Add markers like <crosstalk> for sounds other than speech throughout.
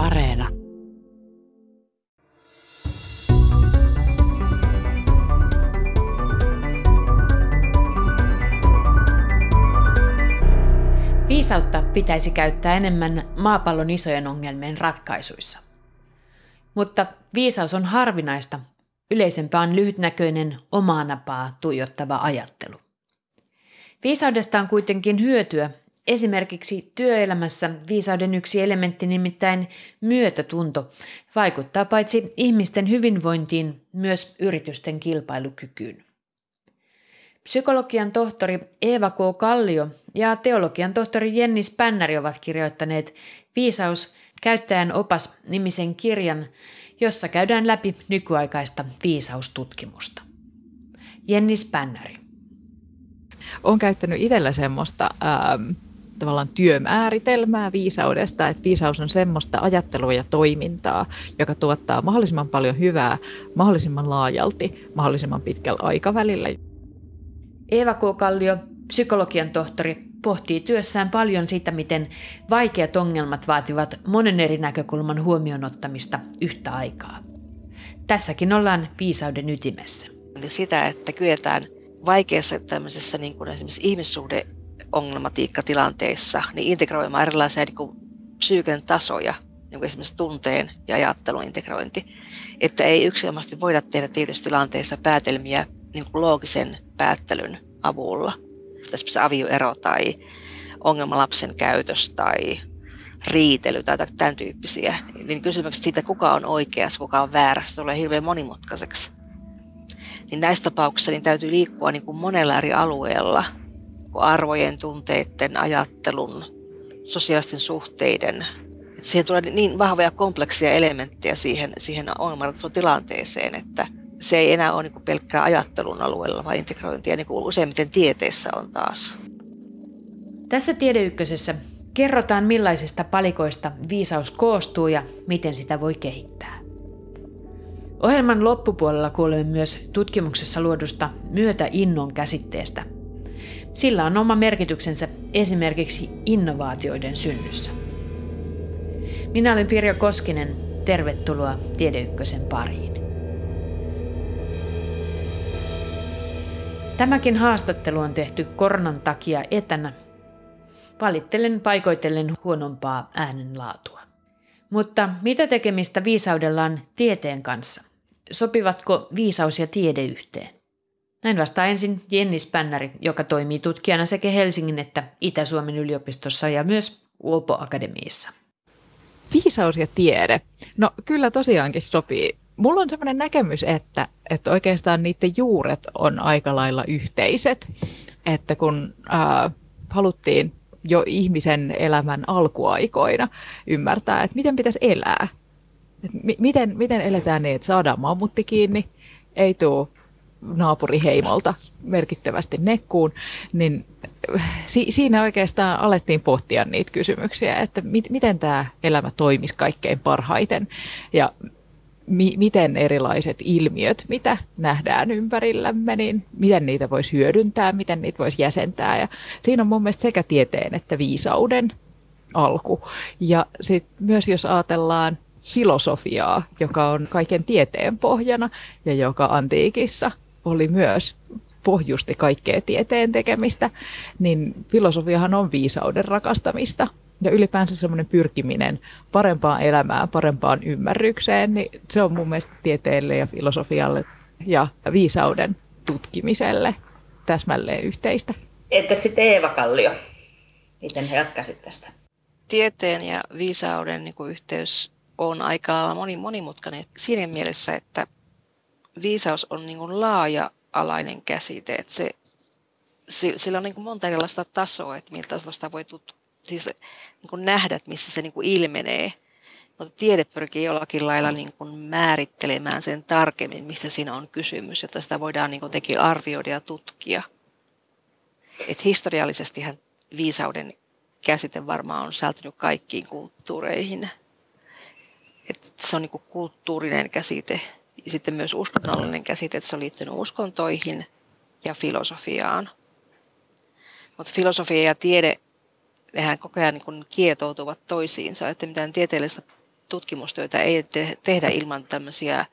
Areena. Viisautta pitäisi käyttää enemmän maapallon isojen ongelmien ratkaisuissa. Mutta viisaus on harvinaista, yleisempää on lyhytnäköinen omaa napaa tuijottava ajattelu. Viisaudesta on kuitenkin hyötyä, Esimerkiksi työelämässä viisauden yksi elementti, nimittäin myötätunto, vaikuttaa paitsi ihmisten hyvinvointiin, myös yritysten kilpailukykyyn. Psykologian tohtori Eeva K. Kallio ja teologian tohtori Jenni Spännäri ovat kirjoittaneet Viisaus, käyttäjän opas nimisen kirjan, jossa käydään läpi nykyaikaista viisaustutkimusta. Jenni Spännäri. Olen käyttänyt itsellä semmoista ähm, tavallaan työmääritelmää viisaudesta, että viisaus on semmoista ajattelua ja toimintaa, joka tuottaa mahdollisimman paljon hyvää mahdollisimman laajalti, mahdollisimman pitkällä aikavälillä. Eeva K. Kallio, psykologian tohtori, pohtii työssään paljon sitä, miten vaikeat ongelmat vaativat monen eri näkökulman huomioon ottamista yhtä aikaa. Tässäkin ollaan viisauden ytimessä. Sitä, että kyetään vaikeassa tämmöisessä niin kuin esimerkiksi ihmissuhde ongelmatiikkatilanteissa niin integroimaan erilaisia niin psyyken tasoja, niin esimerkiksi tunteen ja ajattelun integrointi. Että ei yksilöllisesti voida tehdä tietyissä tilanteissa päätelmiä niin kuin loogisen päättelyn avulla. Esimerkiksi avioero tai ongelmalapsen käytös tai riitely tai tämän tyyppisiä. Niin kysymykset siitä, kuka on oikeassa, kuka on väärässä, tulee hirveän monimutkaiseksi. Niin näissä tapauksissa niin täytyy liikkua niin kuin monella eri alueella – arvojen, tunteiden, ajattelun, sosiaalisten suhteiden. Että siihen tulee niin vahvoja kompleksia elementtejä siihen, siihen tilanteeseen, että se ei enää ole niin pelkkää ajattelun alueella, vaan integrointia, niin kuin useimmiten tieteessä on taas. Tässä Tiedeykkösessä kerrotaan millaisista palikoista viisaus koostuu ja miten sitä voi kehittää. Ohjelman loppupuolella kuulemme myös tutkimuksessa luodusta myötäinnon käsitteestä – sillä on oma merkityksensä esimerkiksi innovaatioiden synnyssä. Minä olen Pirjo Koskinen. Tervetuloa Tiedeykkösen pariin. Tämäkin haastattelu on tehty koronan takia etänä. Valittelen paikoitellen huonompaa äänenlaatua. Mutta mitä tekemistä viisaudellaan tieteen kanssa? Sopivatko viisaus ja tiede yhteen? Näin vastaa ensin Jenni Spännäri, joka toimii tutkijana sekä Helsingin että Itä-Suomen yliopistossa ja myös Uopo Akademiissa. Viisaus ja tiede. No kyllä tosiaankin sopii. Mulla on sellainen näkemys, että, että oikeastaan niiden juuret on aika lailla yhteiset. Että kun äh, haluttiin jo ihmisen elämän alkuaikoina ymmärtää, että miten pitäisi elää. Et m- miten, miten eletään niin, että saadaan mammutti kiinni, ei tule naapuriheimolta merkittävästi nekkuun, niin si- siinä oikeastaan alettiin pohtia niitä kysymyksiä, että mi- miten tämä elämä toimisi kaikkein parhaiten ja mi- miten erilaiset ilmiöt, mitä nähdään ympärillämme, niin miten niitä voisi hyödyntää, miten niitä voisi jäsentää. Ja siinä on mun mielestä sekä tieteen että viisauden alku. Ja sitten myös jos ajatellaan filosofiaa, joka on kaiken tieteen pohjana ja joka antiikissa oli myös pohjusti kaikkea tieteen tekemistä, niin filosofiahan on viisauden rakastamista ja ylipäänsä semmoinen pyrkiminen parempaan elämään, parempaan ymmärrykseen, niin se on mun mielestä tieteelle ja filosofialle ja viisauden tutkimiselle täsmälleen yhteistä. Että sitten Eeva Kallio, miten jatkaisit tästä? Tieteen ja viisauden niin yhteys on aika moni, monimutkainen siinä mielessä, että viisaus on niin kuin laaja-alainen käsite, että se, sillä on niin kuin monta erilaista tasoa, että miltä sitä voi tut, siis niin kuin nähdä, että missä se niin kuin ilmenee. Mutta tiede pyrkii jollakin lailla niin kuin määrittelemään sen tarkemmin, mistä siinä on kysymys, että sitä voidaan niin kuin arvioida ja tutkia. Et historiallisestihan viisauden käsite varmaan on sältynyt kaikkiin kulttuureihin. Et se on niin kuin kulttuurinen käsite, sitten myös uskonnollinen käsite, että se on liittynyt uskontoihin ja filosofiaan. Mutta filosofia ja tiede, nehän koko ajan niin kietoutuvat toisiinsa, että mitään tieteellistä tutkimustyötä ei te- tehdä ilman tämmöisiä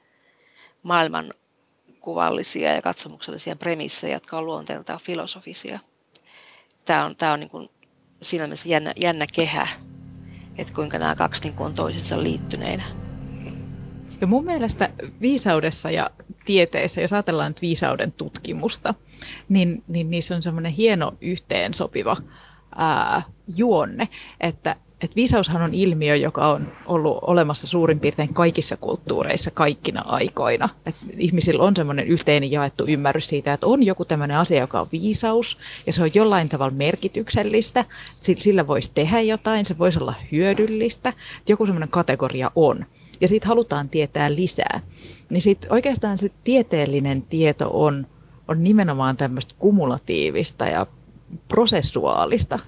maailmankuvallisia ja katsomuksellisia premissejä, jotka on luonteeltaan filosofisia. Tämä on, tämä on niin kuin siinä mielessä jännä, jännä kehä, että kuinka nämä kaksi niin kuin on toisensa liittyneinä. Ja mun mielestä viisaudessa ja tieteessä, jos ajatellaan nyt viisauden tutkimusta, niin, niin niissä on semmoinen hieno yhteensopiva ää, juonne, että et viisaushan on ilmiö, joka on ollut olemassa suurin piirtein kaikissa kulttuureissa kaikkina aikoina. Et ihmisillä on semmoinen yhteinen jaettu ymmärrys siitä, että on joku tämmöinen asia, joka on viisaus, ja se on jollain tavalla merkityksellistä. Sillä voisi tehdä jotain, se voisi olla hyödyllistä. Joku semmoinen kategoria on. Ja siitä halutaan tietää lisää. Niin sitten oikeastaan se tieteellinen tieto on, on nimenomaan tämmöistä kumulatiivista ja prosessuaalista.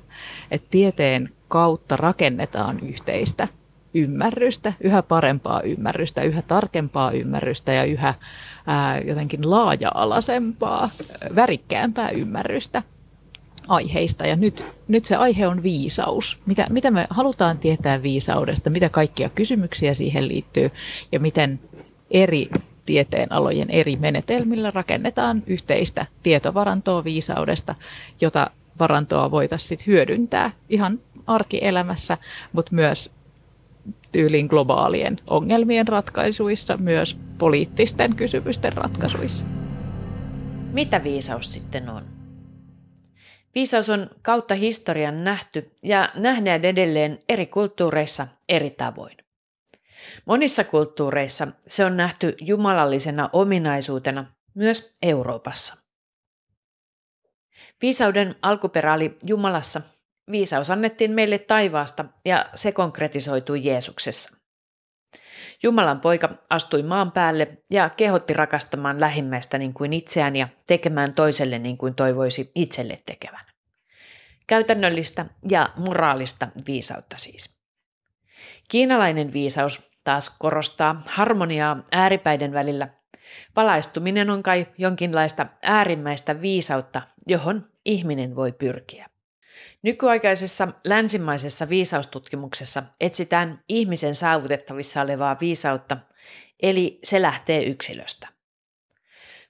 Että tieteen kautta rakennetaan yhteistä ymmärrystä, yhä parempaa ymmärrystä, yhä tarkempaa ymmärrystä ja yhä ää, jotenkin laaja-alaisempaa, värikkäämpää ymmärrystä aiheista. Ja nyt, nyt se aihe on viisaus. Mitä, mitä me halutaan tietää viisaudesta, mitä kaikkia kysymyksiä siihen liittyy ja miten eri tieteenalojen eri menetelmillä rakennetaan yhteistä tietovarantoa viisaudesta, jota varantoa voitaisiin hyödyntää ihan arkielämässä, mutta myös tyylin globaalien ongelmien ratkaisuissa, myös poliittisten kysymysten ratkaisuissa. Mitä viisaus sitten on? Viisaus on kautta historian nähty ja nähdään edelleen eri kulttuureissa eri tavoin. Monissa kulttuureissa se on nähty jumalallisena ominaisuutena myös Euroopassa. Viisauden alkuperä oli Jumalassa Viisaus annettiin meille taivaasta ja se konkretisoitui Jeesuksessa. Jumalan poika astui maan päälle ja kehotti rakastamaan lähimmäistä niin kuin itseään ja tekemään toiselle niin kuin toivoisi itselle tekevän. Käytännöllistä ja moraalista viisautta siis. Kiinalainen viisaus taas korostaa harmoniaa ääripäiden välillä. Valaistuminen on kai jonkinlaista äärimmäistä viisautta, johon ihminen voi pyrkiä. Nykyaikaisessa länsimaisessa viisaustutkimuksessa etsitään ihmisen saavutettavissa olevaa viisautta, eli se lähtee yksilöstä.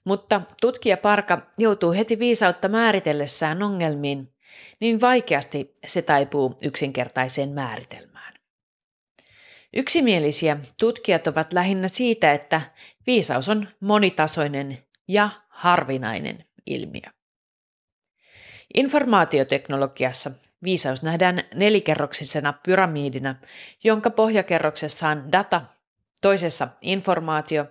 Mutta tutkija Parka joutuu heti viisautta määritellessään ongelmiin, niin vaikeasti se taipuu yksinkertaiseen määritelmään. Yksimielisiä tutkijat ovat lähinnä siitä, että viisaus on monitasoinen ja harvinainen ilmiö. Informaatioteknologiassa viisaus nähdään nelikerroksisena pyramidina, jonka pohjakerroksessa on data, toisessa informaatio,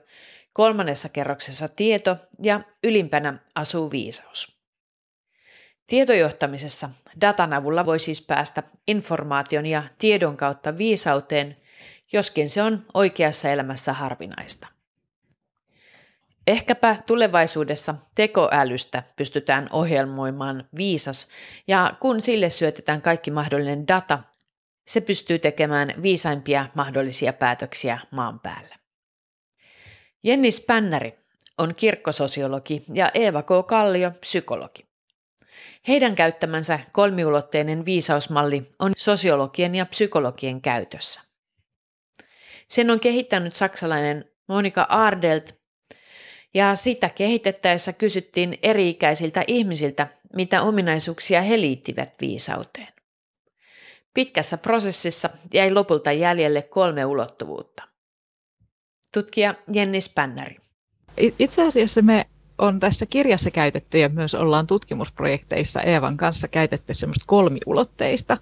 kolmannessa kerroksessa tieto ja ylimpänä asuu viisaus. Tietojohtamisessa datan avulla voi siis päästä informaation ja tiedon kautta viisauteen, joskin se on oikeassa elämässä harvinaista. Ehkäpä tulevaisuudessa tekoälystä pystytään ohjelmoimaan viisas, ja kun sille syötetään kaikki mahdollinen data, se pystyy tekemään viisaimpia mahdollisia päätöksiä maan päällä. Jenni Spännäri on kirkkososiologi ja Eeva K. Kallio psykologi. Heidän käyttämänsä kolmiulotteinen viisausmalli on sosiologien ja psykologien käytössä. Sen on kehittänyt saksalainen Monika Ardelt ja sitä kehitettäessä kysyttiin eri-ikäisiltä ihmisiltä, mitä ominaisuuksia he liittivät viisauteen. Pitkässä prosessissa jäi lopulta jäljelle kolme ulottuvuutta. Tutkija Jenni Spännäri. Itse asiassa me on tässä kirjassa käytetty ja myös ollaan tutkimusprojekteissa Eevan kanssa käytetty semmoista kolmiulotteista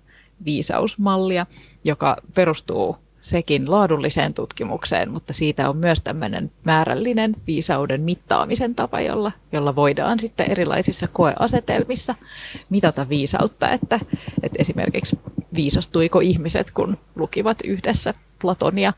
viisausmallia, joka perustuu sekin laadulliseen tutkimukseen, mutta siitä on myös tämmöinen määrällinen viisauden mittaamisen tapa, jolla, jolla voidaan sitten erilaisissa koeasetelmissa mitata viisautta, että, että esimerkiksi viisastuiko ihmiset, kun lukivat yhdessä Platonia.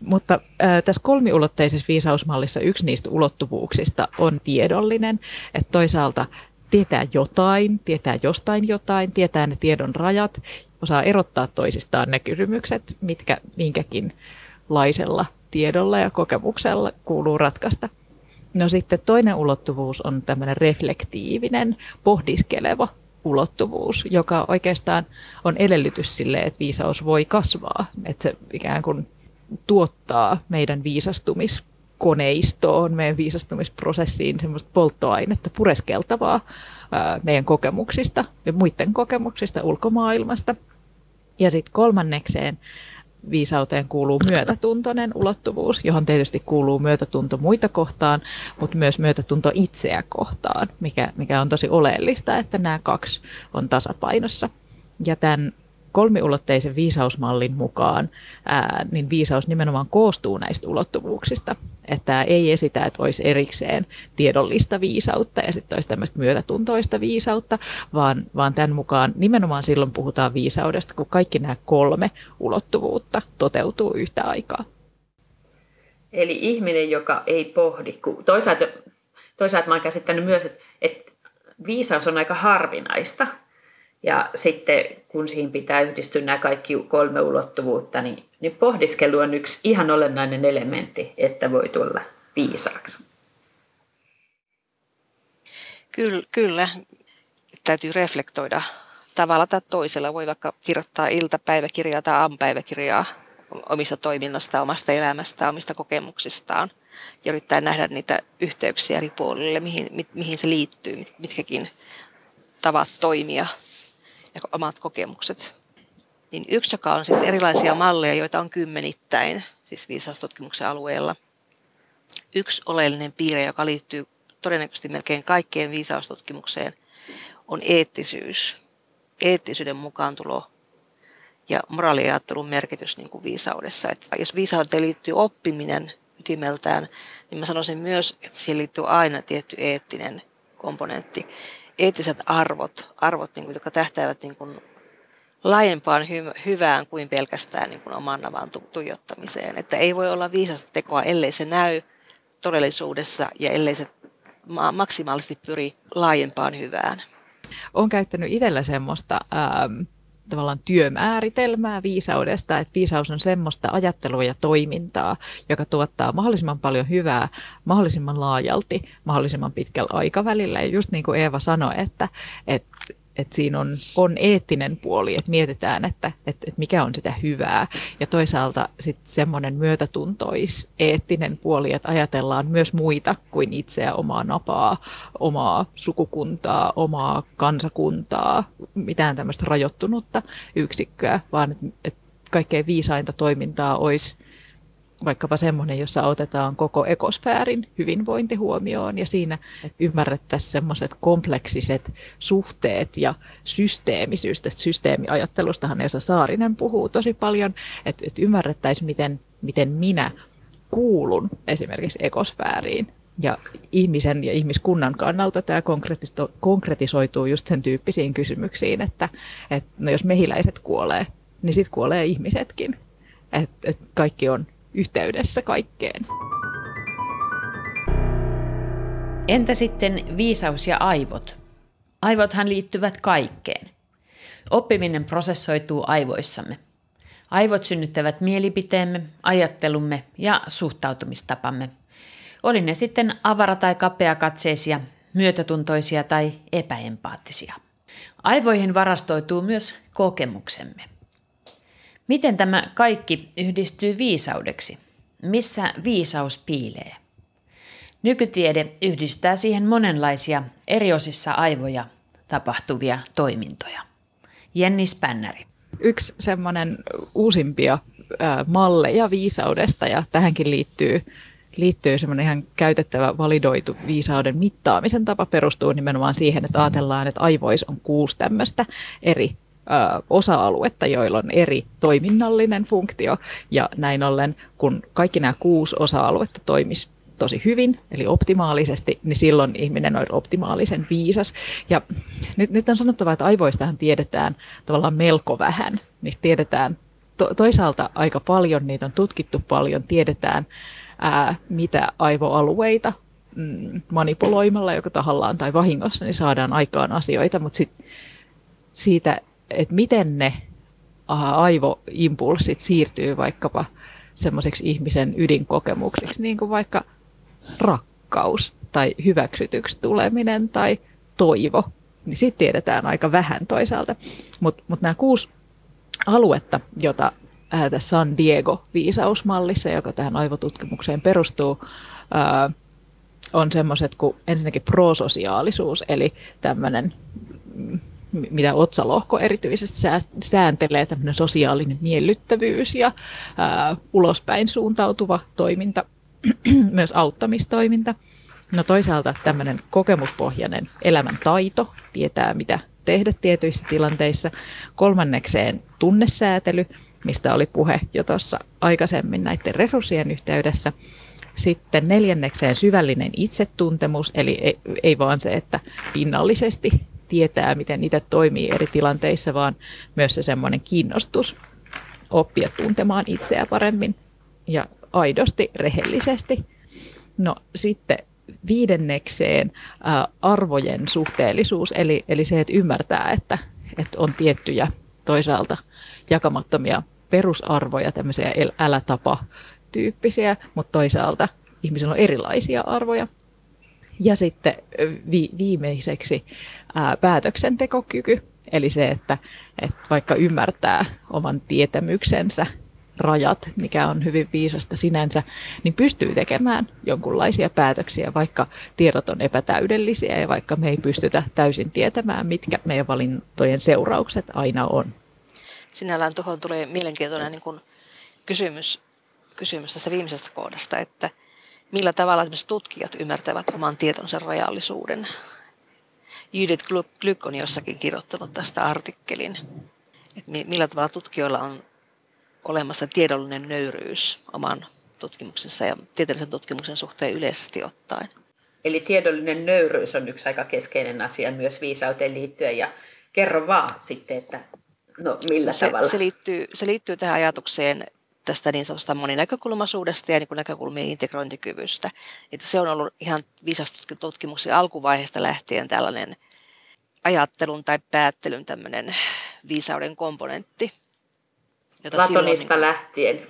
Mutta äh, tässä kolmiulotteisessa viisausmallissa yksi niistä ulottuvuuksista on tiedollinen, että toisaalta tietää jotain, tietää jostain jotain, tietää ne tiedon rajat osaa erottaa toisistaan ne kysymykset, mitkä minkäkin laisella tiedolla ja kokemuksella kuuluu ratkaista. No sitten toinen ulottuvuus on tämmöinen reflektiivinen, pohdiskeleva ulottuvuus, joka oikeastaan on edellytys sille, että viisaus voi kasvaa. Että se ikään kuin tuottaa meidän viisastumiskoneistoon, meidän viisastumisprosessiin semmoista polttoainetta pureskeltavaa meidän kokemuksista ja muiden kokemuksista ulkomaailmasta. Ja sitten kolmannekseen viisauteen kuuluu myötätuntoinen ulottuvuus, johon tietysti kuuluu myötätunto muita kohtaan, mutta myös myötätunto itseä kohtaan, mikä, mikä on tosi oleellista, että nämä kaksi on tasapainossa. Ja tämän kolmiulotteisen viisausmallin mukaan, ää, niin viisaus nimenomaan koostuu näistä ulottuvuuksista. Että ei esitä, että olisi erikseen tiedollista viisautta ja sitten olisi tämmöistä myötätuntoista viisautta, vaan, vaan tämän mukaan nimenomaan silloin puhutaan viisaudesta, kun kaikki nämä kolme ulottuvuutta toteutuu yhtä aikaa. Eli ihminen, joka ei pohdi, kun toisaalta, toisaalta mä olen käsittänyt myös, että, että viisaus on aika harvinaista, ja sitten kun siihen pitää yhdistyä nämä kaikki kolme ulottuvuutta, niin, niin pohdiskelu on yksi ihan olennainen elementti, että voi tulla viisaaksi. Kyllä, kyllä. täytyy reflektoida tavalla tai toisella. Voi vaikka kirjoittaa iltapäiväkirjaa tai aamupäiväkirjaa omista toiminnasta, omasta elämästä, omista kokemuksistaan ja yrittää nähdä niitä yhteyksiä eri puolille, mihin, mihin se liittyy, mitkäkin tavat toimia ja omat kokemukset. Niin yksi, joka on sitten erilaisia malleja, joita on kymmenittäin, siis viisaustutkimuksen alueella. Yksi oleellinen piirre, joka liittyy todennäköisesti melkein kaikkeen viisaustutkimukseen, on eettisyys. Eettisyyden mukaantulo ja moraaliajattelun merkitys niin kuin viisaudessa. Että jos viisauteen liittyy oppiminen ytimeltään, niin mä sanoisin myös, että siihen liittyy aina tietty eettinen komponentti eettiset arvot, arvot niin kuin, jotka tähtäävät niin kuin, laajempaan hy- hyvään kuin pelkästään niin kuin oman navan tu- tuijottamiseen. Että ei voi olla viisasta tekoa, ellei se näy todellisuudessa ja ellei se ma- maksimaalisesti pyri laajempaan hyvään. Olen käyttänyt itsellä semmoista ähm, tavallaan työmääritelmää viisaudesta, että viisaus on semmoista ajattelua ja toimintaa, joka tuottaa mahdollisimman paljon hyvää mahdollisimman laajalti, mahdollisimman pitkällä aikavälillä. Ja just niin kuin Eeva sanoi, että, että että siinä on, on eettinen puoli, että mietitään, että, että, että mikä on sitä hyvää. Ja toisaalta sitten semmoinen myötätuntois eettinen puoli, että ajatellaan myös muita kuin itseä, omaa napaa, omaa sukukuntaa, omaa kansakuntaa, mitään tämmöistä rajoittunutta yksikköä, vaan että, kaikkein viisainta toimintaa olisi vaikkapa semmoinen, jossa otetaan koko ekosfäärin hyvinvointi huomioon ja siinä ymmärrettäisiin semmoiset kompleksiset suhteet ja systeemisyys. Tästä systeemiajattelustahan Esa Saarinen puhuu tosi paljon, että, että ymmärrettäisiin, miten, miten minä kuulun esimerkiksi ekosfääriin. Ja ihmisen ja ihmiskunnan kannalta tämä konkretisoituu just sen tyyppisiin kysymyksiin, että, että no jos mehiläiset kuolee, niin sitten kuolee ihmisetkin. Että et kaikki on yhteydessä kaikkeen. Entä sitten viisaus ja aivot? Aivothan liittyvät kaikkeen. Oppiminen prosessoituu aivoissamme. Aivot synnyttävät mielipiteemme, ajattelumme ja suhtautumistapamme. Oli ne sitten avara- tai kapeakatseisia, myötätuntoisia tai epäempaattisia. Aivoihin varastoituu myös kokemuksemme. Miten tämä kaikki yhdistyy viisaudeksi? Missä viisaus piilee? Nykytiede yhdistää siihen monenlaisia eri osissa aivoja tapahtuvia toimintoja. Jenni Spännäri. Yksi semmoinen uusimpia malleja viisaudesta ja tähänkin liittyy liittyy semmoinen ihan käytettävä validoitu viisauden mittaamisen tapa perustuu nimenomaan siihen, että ajatellaan, että aivoissa on kuusi tämmöistä eri osa-aluetta, joilla on eri toiminnallinen funktio. Ja näin ollen, kun kaikki nämä kuusi osa-aluetta toimis tosi hyvin, eli optimaalisesti, niin silloin ihminen on optimaalisen viisas. Ja nyt, nyt on sanottava, että aivoistahan tiedetään tavallaan melko vähän. Niistä tiedetään to, toisaalta aika paljon, niitä on tutkittu paljon, tiedetään ää, mitä aivoalueita mm, manipuloimalla joko tahallaan tai vahingossa, niin saadaan aikaan asioita, mutta sit siitä että miten ne aivoimpulssit siirtyy vaikkapa semmoiseksi ihmisen ydinkokemuksiksi, niin kuin vaikka rakkaus tai hyväksytyksi tuleminen tai toivo, niin siitä tiedetään aika vähän toisaalta. Mutta mut nämä kuusi aluetta, jota tässä San Diego-viisausmallissa, joka tähän aivotutkimukseen perustuu, ää, on semmoiset kuin ensinnäkin prososiaalisuus, eli tämmöinen mitä otsalohko erityisesti sääntelee, tämmöinen sosiaalinen miellyttävyys ja ää, ulospäin suuntautuva toiminta, <clears throat> myös auttamistoiminta. No toisaalta tämmöinen kokemuspohjainen elämäntaito, tietää mitä tehdä tietyissä tilanteissa. Kolmannekseen tunnesäätely, mistä oli puhe jo tuossa aikaisemmin näiden resurssien yhteydessä. Sitten neljännekseen syvällinen itsetuntemus, eli ei, ei vaan se, että pinnallisesti tietää, miten niitä toimii eri tilanteissa, vaan myös se semmoinen kiinnostus oppia tuntemaan itseä paremmin ja aidosti, rehellisesti. No sitten viidennekseen arvojen suhteellisuus, eli, eli se, että ymmärtää, että, että on tiettyjä toisaalta jakamattomia perusarvoja, tämmöisiä älä tapa tyyppisiä, mutta toisaalta ihmisillä on erilaisia arvoja. Ja sitten vi- viimeiseksi ää, päätöksentekokyky, eli se, että, että vaikka ymmärtää oman tietämyksensä rajat, mikä on hyvin viisasta sinänsä, niin pystyy tekemään jonkunlaisia päätöksiä, vaikka tiedot on epätäydellisiä ja vaikka me ei pystytä täysin tietämään, mitkä meidän valintojen seuraukset aina on. Sinällään tuohon tulee mielenkiintoinen niin kuin kysymys, kysymys tästä viimeisestä kohdasta, että millä tavalla esimerkiksi tutkijat ymmärtävät oman tietonsa rajallisuuden. Judith Glyk on jossakin kirjoittanut tästä artikkelin, että millä tavalla tutkijoilla on olemassa tiedollinen nöyryys oman tutkimuksensa ja tieteellisen tutkimuksen suhteen yleisesti ottaen. Eli tiedollinen nöyryys on yksi aika keskeinen asia myös viisauteen liittyen ja kerro vaan sitten, että no millä se, tavalla. Se liittyy, se liittyy tähän ajatukseen tästä niin sanotusta moninäkökulmaisuudesta ja niin kuin näkökulmien integrointikyvystä. Että se on ollut ihan viisastutkimuksen alkuvaiheesta lähtien tällainen ajattelun tai päättelyn tämmöinen viisauden komponentti. Jota Platonista silloin, lähtien.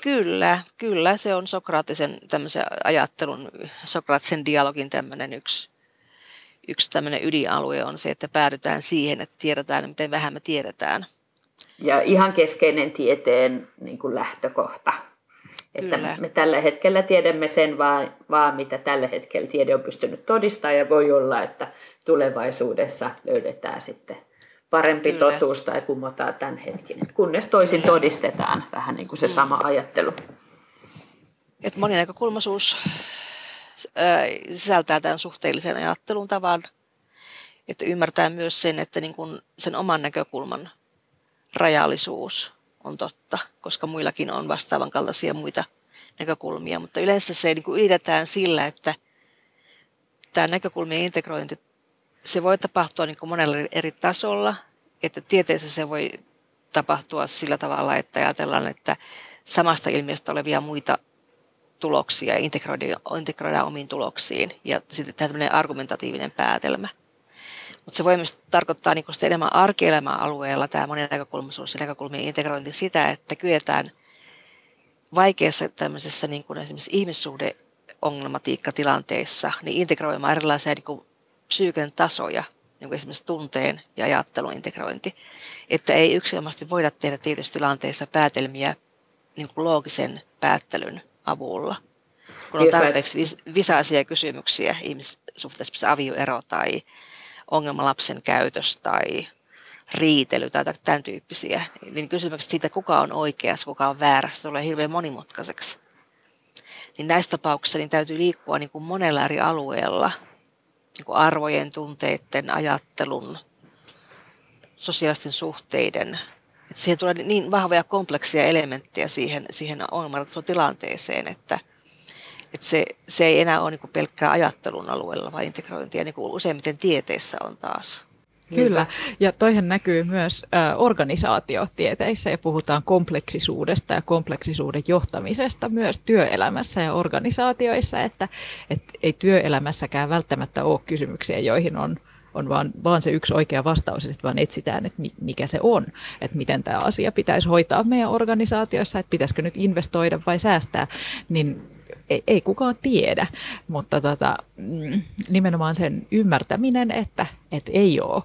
Kyllä, kyllä. Se on Sokraattisen tämmöisen ajattelun, Sokraattisen dialogin tämmöinen yksi, yksi tämmöinen ydinalue on se, että päädytään siihen, että tiedetään, miten vähän me tiedetään – ja ihan keskeinen tieteen niin kuin lähtökohta. Että Kyllä. me tällä hetkellä tiedämme sen vaan, vaan, mitä tällä hetkellä tiede on pystynyt todistamaan ja voi olla, että tulevaisuudessa löydetään sitten parempi Kyllä. totuus tai kumotaan tämän hetkinen, kunnes toisin Kyllä. todistetaan vähän niin kuin se mm. sama ajattelu. Et moninäkökulmaisuus sisältää tämän suhteellisen ajattelun tavan, että ymmärtää myös sen, että niin kuin sen oman näkökulman rajallisuus on totta, koska muillakin on vastaavan kaltaisia muita näkökulmia, mutta yleensä se niin kuin ylitetään sillä, että tämä näkökulmien integrointi, se voi tapahtua niin kuin monella eri tasolla, että tieteessä se voi tapahtua sillä tavalla, että ajatellaan, että samasta ilmiöstä olevia muita tuloksia integroidaan, integroidaan omiin tuloksiin. Ja sitten tämmöinen argumentatiivinen päätelmä. Mutta se voi myös tarkoittaa niin enemmän arkielämän alueella tämä monen näkökulmaisuus ja näkökulmien integrointi sitä, että kyetään vaikeassa tämmöisessä niin kuin esimerkiksi ihmissuhdeongelmatiikkatilanteissa niin integroimaan erilaisia niin kuin psyyken tasoja, niin kuin esimerkiksi tunteen ja ajattelun integrointi, että ei yksilömästi voida tehdä tietyissä tilanteissa päätelmiä niin kuin loogisen päättelyn avulla. Kun on tarpeeksi visaisia kysymyksiä ihmissuhteessa, avioero tai ongelmalapsen käytös tai riitely tai tämän tyyppisiä, niin kysymykset siitä, kuka on oikeassa, kuka on väärässä, tulee hirveän monimutkaiseksi. Niin näissä tapauksissa niin täytyy liikkua niin kuin monella eri alueella, niin kuin arvojen, tunteiden, ajattelun, sosiaalisten suhteiden. Että siihen tulee niin vahvoja kompleksia elementtejä siihen, siihen tilanteeseen, että että se, se ei enää ole niin pelkkää ajattelun alueella, vaan integrointia, niin kuin useimmiten tieteessä on taas. Kyllä, ja toihan näkyy myös organisaatiotieteissä ja puhutaan kompleksisuudesta ja kompleksisuuden johtamisesta myös työelämässä ja organisaatioissa, että et ei työelämässäkään välttämättä ole kysymyksiä, joihin on on vaan, vaan se yksi oikea vastaus, sitten vaan etsitään, että mikä se on, että miten tämä asia pitäisi hoitaa meidän organisaatioissa, että pitäisikö nyt investoida vai säästää, niin ei, ei kukaan tiedä, mutta tota, mm, nimenomaan sen ymmärtäminen, että, että ei ole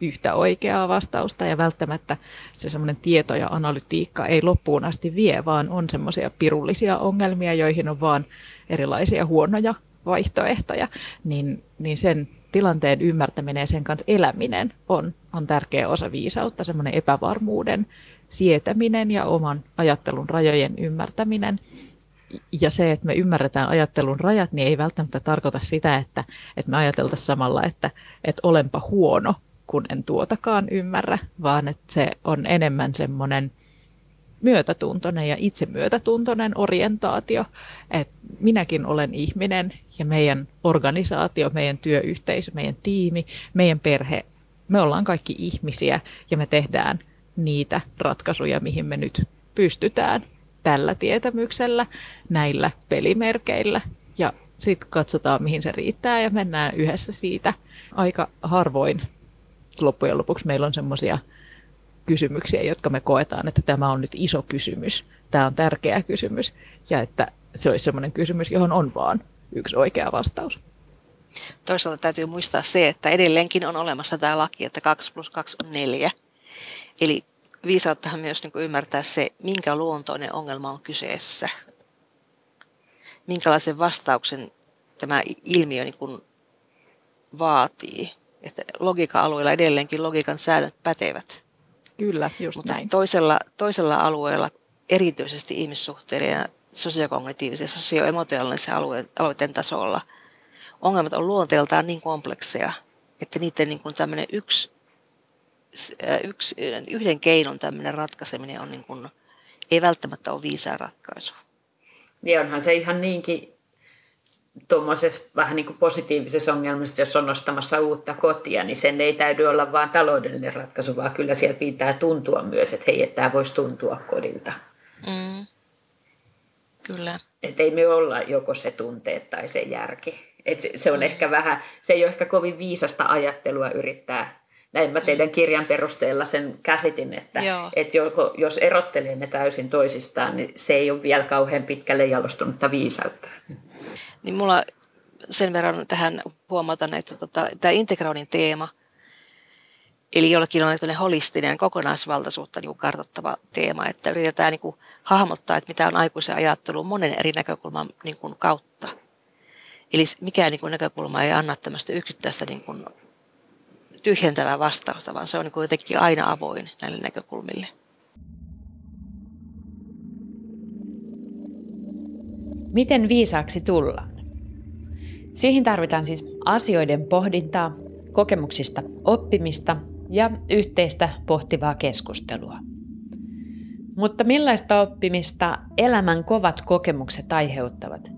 yhtä oikeaa vastausta ja välttämättä se semmoinen tieto ja analytiikka ei loppuun asti vie, vaan on semmoisia pirullisia ongelmia, joihin on vaan erilaisia huonoja vaihtoehtoja, niin, niin sen tilanteen ymmärtäminen ja sen kanssa eläminen on, on tärkeä osa viisautta, semmoinen epävarmuuden sietäminen ja oman ajattelun rajojen ymmärtäminen. Ja se, että me ymmärretään ajattelun rajat, niin ei välttämättä tarkoita sitä, että, että me ajateltaisiin samalla, että, että olenpa huono, kun en tuotakaan ymmärrä, vaan että se on enemmän semmoinen myötätuntoinen ja itsemyötätuntoinen orientaatio, että minäkin olen ihminen ja meidän organisaatio, meidän työyhteisö, meidän tiimi, meidän perhe, me ollaan kaikki ihmisiä ja me tehdään niitä ratkaisuja, mihin me nyt pystytään tällä tietämyksellä, näillä pelimerkeillä ja sitten katsotaan, mihin se riittää ja mennään yhdessä siitä. Aika harvoin loppujen lopuksi meillä on semmoisia kysymyksiä, jotka me koetaan, että tämä on nyt iso kysymys, tämä on tärkeä kysymys ja että se olisi semmoinen kysymys, johon on vaan yksi oikea vastaus. Toisaalta täytyy muistaa se, että edelleenkin on olemassa tämä laki, että 2 plus 2 on 4. Eli viisauttahan myös niin ymmärtää se, minkä luontoinen ongelma on kyseessä. Minkälaisen vastauksen tämä ilmiö niin kuin vaatii. Että logiikan alueella edelleenkin logiikan säännöt pätevät. Kyllä, just Mutta näin. Toisella, toisella alueella, erityisesti ihmissuhteiden ja sosiokognitiivisen ja sosioemotionaalisen alueen, alueiden tasolla, ongelmat on luonteeltaan niin komplekseja, että niiden niin kuin tämmöinen yksi, yksi, yhden keinon tämmöinen ratkaiseminen on niin kuin, ei välttämättä ole viisaan ratkaisu. Niin onhan se ihan niinkin tuommoisessa vähän niin kuin positiivisessa ongelmassa, jos on nostamassa uutta kotia, niin sen ei täydy olla vain taloudellinen ratkaisu, vaan kyllä siellä pitää tuntua myös, että hei, että tämä voisi tuntua kodilta. Mm. Kyllä. Että ei me olla joko se tunteet tai se järki. Et se, se on mm. ehkä vähän, se ei ole ehkä kovin viisasta ajattelua yrittää näin mä teidän kirjan perusteella sen käsitin, että, että joko, jos erottelee ne täysin toisistaan, niin se ei ole vielä kauhean pitkälle jalostunutta viisautta. Niin mulla sen verran tähän huomatan, että tota, tämä integroinnin teema, eli jollakin on tällainen holistinen kokonaisvaltaisuutta niin kartoittava teema, että yritetään niin kuin, hahmottaa, että mitä on aikuisen ajattelu monen eri näkökulman niin kuin, kautta. Eli mikään niin kuin, näkökulma ei anna tämmöistä yksittäistä niin kuin, tyhjentävää vastausta, vaan se on niin kuitenkin aina avoin näille näkökulmille. Miten viisaaksi tullaan? Siihen tarvitaan siis asioiden pohdintaa, kokemuksista oppimista ja yhteistä pohtivaa keskustelua. Mutta millaista oppimista elämän kovat kokemukset aiheuttavat?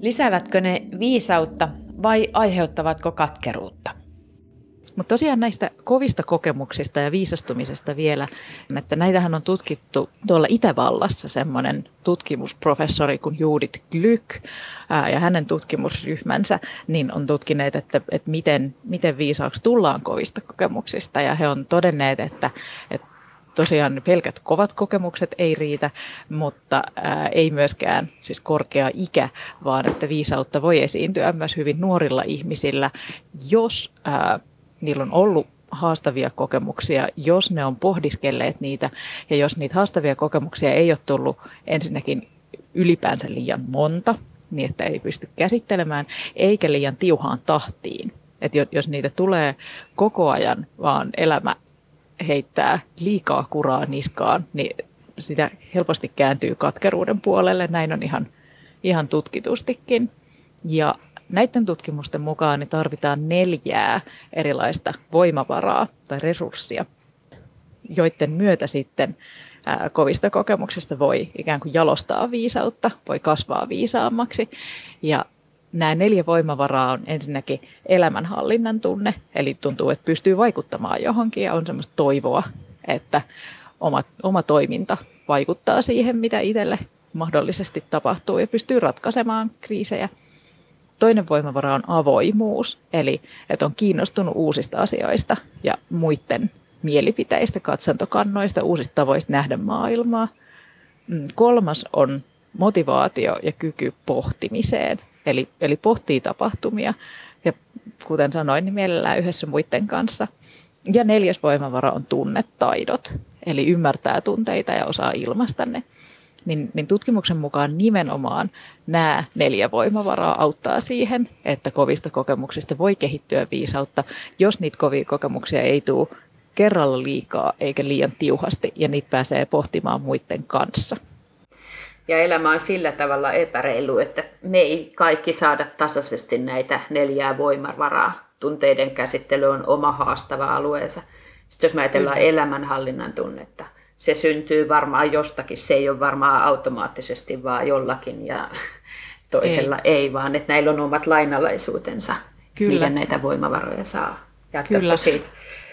Lisäävätkö ne viisautta vai aiheuttavatko katkeruutta? Mutta tosiaan näistä kovista kokemuksista ja viisastumisesta vielä, että näitähän on tutkittu tuolla Itävallassa semmoinen tutkimusprofessori kuin Judith Glück ja hänen tutkimusryhmänsä niin on tutkineet, että, että miten, miten viisaaksi tullaan kovista kokemuksista. Ja he on todenneet, että, että tosiaan pelkät kovat kokemukset ei riitä, mutta ää, ei myöskään siis korkea ikä, vaan että viisautta voi esiintyä myös hyvin nuorilla ihmisillä, jos ää, niillä on ollut haastavia kokemuksia, jos ne on pohdiskelleet niitä ja jos niitä haastavia kokemuksia ei ole tullut ensinnäkin ylipäänsä liian monta, niin että ei pysty käsittelemään, eikä liian tiuhaan tahtiin. Että jos niitä tulee koko ajan, vaan elämä heittää liikaa kuraa niskaan, niin sitä helposti kääntyy katkeruuden puolelle. Näin on ihan, ihan tutkitustikin. Ja Näiden tutkimusten mukaan niin tarvitaan neljää erilaista voimavaraa tai resurssia, joiden myötä sitten kovista kokemuksista voi ikään kuin jalostaa viisautta, voi kasvaa viisaammaksi. Ja nämä neljä voimavaraa on ensinnäkin elämänhallinnan tunne, eli tuntuu, että pystyy vaikuttamaan johonkin ja on semmoista toivoa, että oma, oma toiminta vaikuttaa siihen, mitä itselle mahdollisesti tapahtuu ja pystyy ratkaisemaan kriisejä – Toinen voimavara on avoimuus, eli että on kiinnostunut uusista asioista ja muiden mielipiteistä, katsantokannoista, uusista tavoista nähdä maailmaa. Mm, kolmas on motivaatio ja kyky pohtimiseen, eli, eli pohtii tapahtumia ja kuten sanoin, niin mielellään yhdessä muiden kanssa. Ja neljäs voimavara on tunnetaidot, eli ymmärtää tunteita ja osaa ilmaista ne. Niin, niin tutkimuksen mukaan nimenomaan nämä neljä voimavaraa auttaa siihen, että kovista kokemuksista voi kehittyä viisautta, jos niitä kovia kokemuksia ei tule kerralla liikaa eikä liian tiuhasti ja niitä pääsee pohtimaan muiden kanssa. Ja elämä on sillä tavalla epäreilu, että me ei kaikki saada tasaisesti näitä neljää voimavaraa. Tunteiden käsittely on oma haastava alueensa. Sitten jos me ajatellaan elämänhallinnan tunnetta, se syntyy varmaan jostakin. Se ei ole varmaan automaattisesti vaan jollakin ja <laughs> toisella ei, ei vaan että näillä on omat lainalaisuutensa, Kyllä. miten näitä voimavaroja saa. Kyllä. siitä.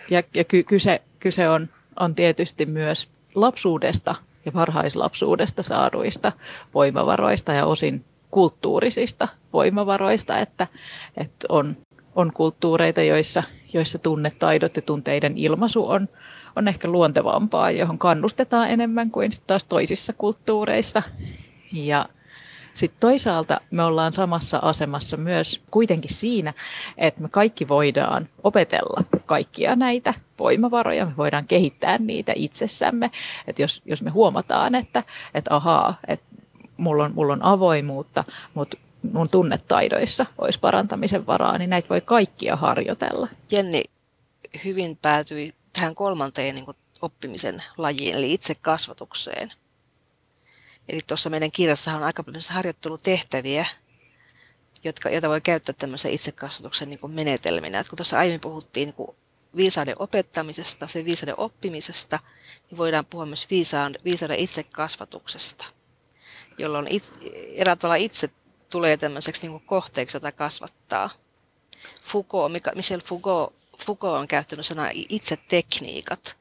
Ja, ja ky- kyse, kyse on, on tietysti myös lapsuudesta ja varhaislapsuudesta saaduista voimavaroista ja osin kulttuurisista voimavaroista, että, että on, on kulttuureita, joissa, joissa tunnetaidot ja tunteiden ilmaisu on, on ehkä luontevampaa, johon kannustetaan enemmän kuin sit taas toisissa kulttuureissa. Ja sitten toisaalta me ollaan samassa asemassa myös kuitenkin siinä, että me kaikki voidaan opetella kaikkia näitä voimavaroja, me voidaan kehittää niitä itsessämme. Että jos, jos me huomataan, että, että ahaa, että mulla on, mulla on avoimuutta, mutta mun tunnetaidoissa olisi parantamisen varaa, niin näitä voi kaikkia harjoitella. Jenni hyvin päätyi tähän kolmanteen niin oppimisen lajiin, eli itse kasvatukseen. Eli tuossa meidän kirjassa on aika paljon harjoittelutehtäviä, jotka, joita voi käyttää tämmöisen itsekasvatuksen niin kuin menetelminä. Et kun tuossa aiemmin puhuttiin niin kuin viisauden opettamisesta, sen viisauden oppimisesta, niin voidaan puhua myös viisaan, viisauden itsekasvatuksesta, jolloin itse, eräällä tavalla itse tulee tämmöiseksi niin kuin kohteeksi, jota kasvattaa. Foucault, Michel Foucault, Foucault on käyttänyt sanaa itsetekniikat,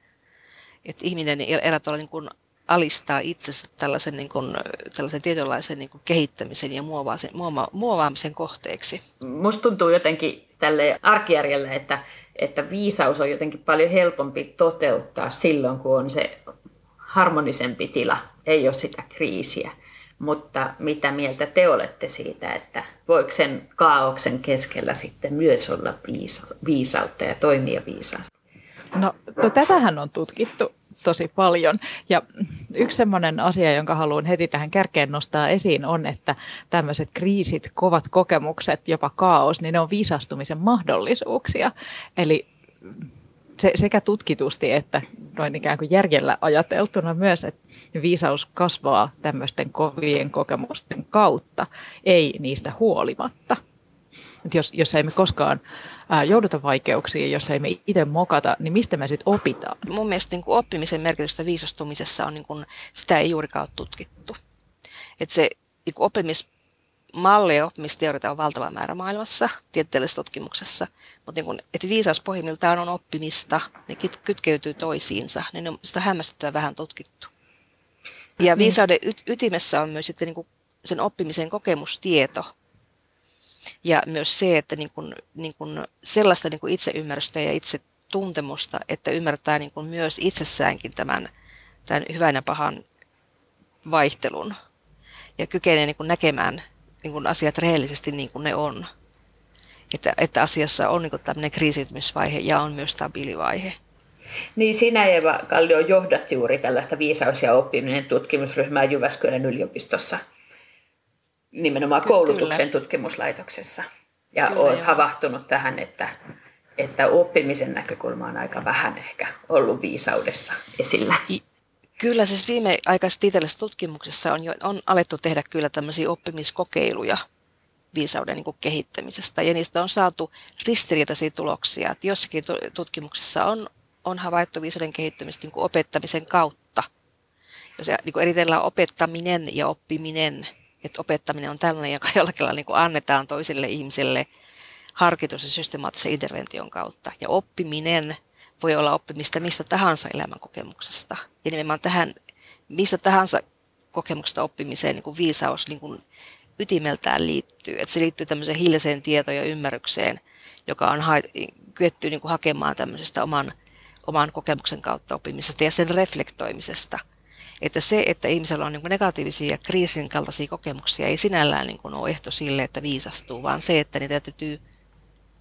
että ihminen eräällä tavalla niin alistaa itsensä tällaisen, niin kuin, tällaisen tietynlaisen niin kuin kehittämisen ja muovaamisen, muova, muovaamisen kohteeksi. Musta tuntuu jotenkin tälle arkijärjelle, että, että viisaus on jotenkin paljon helpompi toteuttaa silloin, kun on se harmonisempi tila, ei ole sitä kriisiä. Mutta mitä mieltä te olette siitä, että voiko sen kaauksen keskellä sitten myös olla viisa, viisautta ja toimia viisaasti? No, tätähän on tutkittu tosi paljon. Ja yksi sellainen asia, jonka haluan heti tähän kärkeen nostaa esiin, on, että tämmöiset kriisit, kovat kokemukset, jopa kaos, niin ne on viisastumisen mahdollisuuksia. Eli se, sekä tutkitusti että noin ikään kuin järjellä ajateltuna myös, että viisaus kasvaa tämmöisten kovien kokemusten kautta, ei niistä huolimatta. Et jos, jos ei me koskaan ää, jouduta vaikeuksiin, jos ei me itse mokata, niin mistä me sitten opitaan? Mun mielestä niin kuin oppimisen merkitystä viisastumisessa on, niin kuin, sitä ei juurikaan ole tutkittu. Et se niin oppimismalli ja oppimisteorioita on valtava määrä maailmassa, tieteellisessä tutkimuksessa, mutta niin että viisaus pohjimmiltaan on oppimista, ne kytkeytyy toisiinsa, niin on sitä hämmästyttävää vähän tutkittu. Ja niin. viisauden ytimessä on myös sitten niin kuin sen oppimisen kokemustieto, ja myös se, että niin kuin, niin kuin sellaista niin kuin itseymmärrystä ja itse tuntemusta, että ymmärtää niin kuin myös itsessäänkin tämän, tämän hyvän ja pahan vaihtelun ja kykenee niin kuin näkemään niin kuin asiat rehellisesti niin kuin ne on. Että, että asiassa on niin kuin tämmöinen kriisiytymisvaihe ja on myös stabiilivaihe. Niin sinä Eva Kallio johdat juuri tällaista viisaus- ja oppiminen tutkimusryhmää Jyväskylän yliopistossa nimenomaan koulutuksen Kyllä. tutkimuslaitoksessa. Ja Kyllä, olet joo. havahtunut tähän, että, että oppimisen näkökulma on aika vähän ehkä ollut viisaudessa esillä. I, kyllä, siis viimeaikaisessa tieteellisessä tutkimuksessa on, jo, on alettu tehdä kyllä tämmöisiä oppimiskokeiluja viisauden niin kehittämisestä, ja niistä on saatu ristiriitaisia tuloksia. Että jossakin tutkimuksessa on, on havaittu viisauden kehittämistä niin opettamisen kautta. Jos niin eritellään opettaminen ja oppiminen, että opettaminen on tällainen, joka jollakin lailla niin annetaan toiselle ihmiselle harkitus- ja systemaattisen intervention kautta. Ja oppiminen voi olla oppimista mistä tahansa elämänkokemuksesta. Ja nimenomaan tähän mistä tahansa kokemuksesta oppimiseen niin kuin viisaus niin kuin ytimeltään liittyy. Että se liittyy tämmöiseen hiljaiseen tietoon ja ymmärrykseen, joka on ha- kyetty niin kuin hakemaan tämmöisestä oman, oman kokemuksen kautta oppimisesta ja sen reflektoimisesta – että se, että ihmisellä on niin kuin negatiivisia kriisin kaltaisia kokemuksia, ei sinällään niin kuin ole ehto sille, että viisastuu, vaan se, että niitä täytyy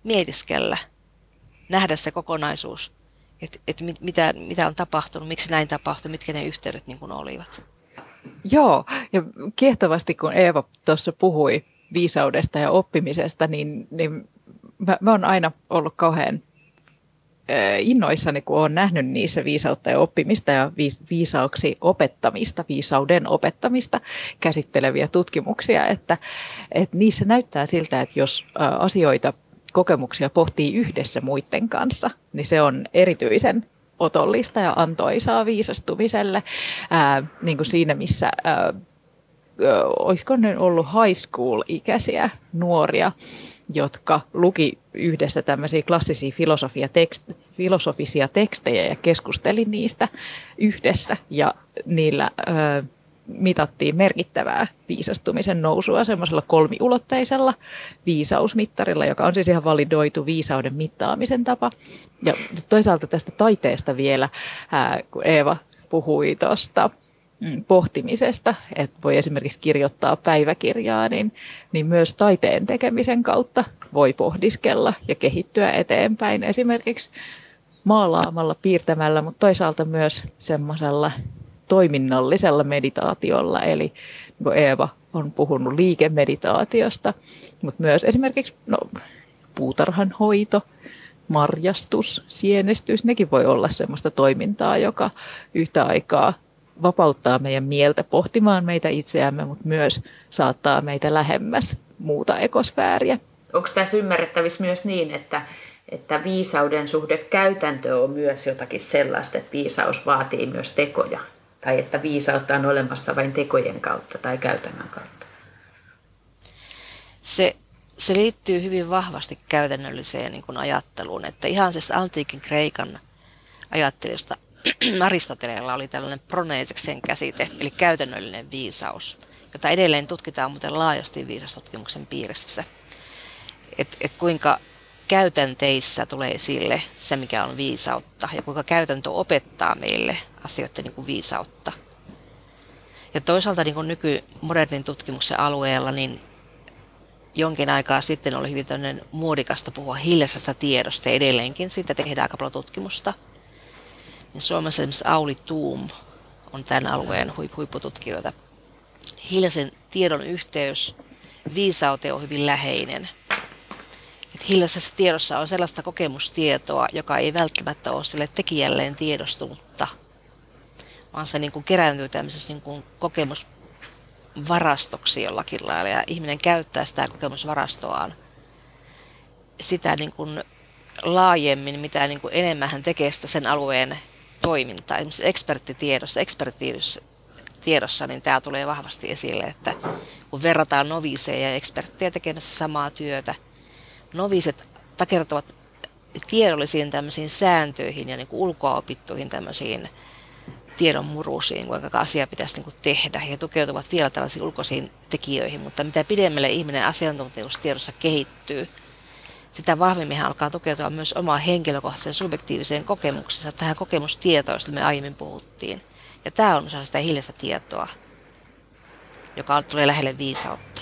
mietiskellä, nähdä se kokonaisuus Että et mit, mitä, mitä on tapahtunut, miksi näin tapahtui, mitkä ne yhteydet niin kuin olivat. Joo, ja kiehtovasti kun Eeva tuossa puhui viisaudesta ja oppimisesta, niin, niin mä, mä oon aina ollut kauhean innoissani, kun olen nähnyt niissä viisautta ja oppimista ja viisauksi opettamista, viisauden opettamista käsitteleviä tutkimuksia, että, että niissä näyttää siltä, että jos asioita, kokemuksia pohtii yhdessä muiden kanssa, niin se on erityisen otollista ja antoisaa viisastumiselle, ää, niin kuin siinä missä ää, olisiko ne ollut high school-ikäisiä nuoria, jotka luki yhdessä tämmöisiä klassisia filosofia tekst, filosofisia tekstejä ja keskusteli niistä yhdessä. Ja niillä ö, mitattiin merkittävää viisastumisen nousua semmoisella kolmiulotteisella viisausmittarilla, joka on siis ihan validoitu viisauden mittaamisen tapa. Ja toisaalta tästä taiteesta vielä, kun Eeva puhui tuosta Mm, pohtimisesta, että voi esimerkiksi kirjoittaa päiväkirjaa, niin, niin myös taiteen tekemisen kautta voi pohdiskella ja kehittyä eteenpäin esimerkiksi maalaamalla, piirtämällä, mutta toisaalta myös semmoisella toiminnallisella meditaatiolla, eli niin kuin Eeva on puhunut liikemeditaatiosta, mutta myös esimerkiksi no, puutarhan hoito, marjastus, sienestys, nekin voi olla semmoista toimintaa, joka yhtä aikaa vapauttaa meidän mieltä pohtimaan meitä itseämme, mutta myös saattaa meitä lähemmäs muuta ekosfääriä. Onko tässä ymmärrettävissä myös niin, että, että viisauden suhde käytäntö on myös jotakin sellaista, että viisaus vaatii myös tekoja? Tai että viisautta on olemassa vain tekojen kautta tai käytännön kautta? Se, se liittyy hyvin vahvasti käytännölliseen niin kuin ajatteluun. Että ihan siis antiikin Kreikan ajattelijoista <clears throat> Aristoteleella oli tällainen proneeseksen käsite, eli käytännöllinen viisaus, jota edelleen tutkitaan muuten laajasti viisastutkimuksen piirissä. Että et kuinka käytänteissä tulee esille se, mikä on viisautta, ja kuinka käytäntö opettaa meille asioiden niin kuin viisautta. Ja toisaalta niin kuin nykymodernin tutkimuksen alueella, niin jonkin aikaa sitten oli hyvin muodikasta puhua hiljaisesta tiedosta, ja edelleenkin siitä tehdään aika paljon tutkimusta – niin Suomessa esimerkiksi Auli Tuum on tämän alueen huippututkijoita. Hiljaisen tiedon yhteys viisauteen on hyvin läheinen. Et hiljaisessa tiedossa on sellaista kokemustietoa, joka ei välttämättä ole sille tekijälleen tiedostunutta, vaan se niin kuin kerääntyy tämmöisessä niin kuin kokemusvarastoksi jollakin lailla, ja ihminen käyttää sitä kokemusvarastoaan sitä niin kuin laajemmin, mitä niin kuin enemmän hän tekee sitä sen alueen toimintaa. Esimerkiksi eksperttitiedossa, eksperttitiedossa, niin tämä tulee vahvasti esille, että kun verrataan noviseja ja eksperttejä tekemässä samaa työtä, noviset takertuvat tiedollisiin tämmöisiin sääntöihin ja niin kuin ulkoa opittuihin tämmöisiin tiedon murusiin, kuinka asia pitäisi niin kuin tehdä. He tukeutuvat vielä tällaisiin ulkoisiin tekijöihin, mutta mitä pidemmälle ihminen asiantuntijuustiedossa kehittyy, sitä vahvemmin hän alkaa tukeutua myös omaan henkilökohtaiseen subjektiiviseen kokemukseensa, tähän kokemustietoon, josta me aiemmin puhuttiin. Ja tämä on osa sitä hiljaista tietoa, joka tulee lähelle viisautta.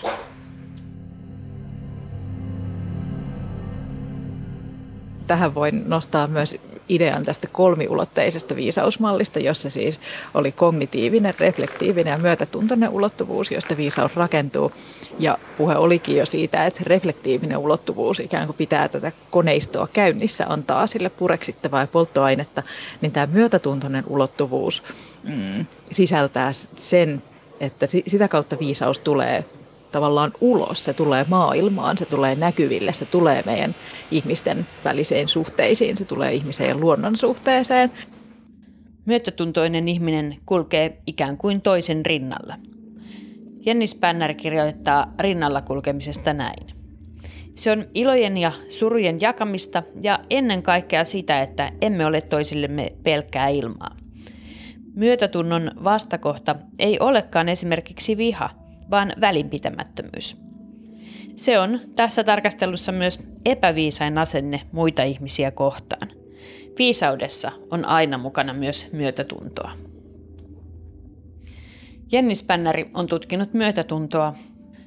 Tähän voin nostaa myös idean tästä kolmiulotteisesta viisausmallista, jossa siis oli kognitiivinen, reflektiivinen ja myötätuntoinen ulottuvuus, josta viisaus rakentuu. Ja puhe olikin jo siitä, että reflektiivinen ulottuvuus ikään kuin pitää tätä koneistoa käynnissä, antaa sille pureksittavaa ja polttoainetta, niin tämä myötätuntoinen ulottuvuus mm, sisältää sen, että sitä kautta viisaus tulee tavallaan ulos, se tulee maailmaan, se tulee näkyville, se tulee meidän ihmisten väliseen suhteisiin, se tulee ihmisen ja luonnon suhteeseen. Myötätuntoinen ihminen kulkee ikään kuin toisen rinnalla. Jennis Pänner kirjoittaa rinnalla kulkemisesta näin. Se on ilojen ja surujen jakamista ja ennen kaikkea sitä, että emme ole toisillemme pelkkää ilmaa. Myötätunnon vastakohta ei olekaan esimerkiksi viha – vaan välinpitämättömyys. Se on tässä tarkastelussa myös epäviisain asenne muita ihmisiä kohtaan. Viisaudessa on aina mukana myös myötätuntoa. Jenni Spännäri on tutkinut myötätuntoa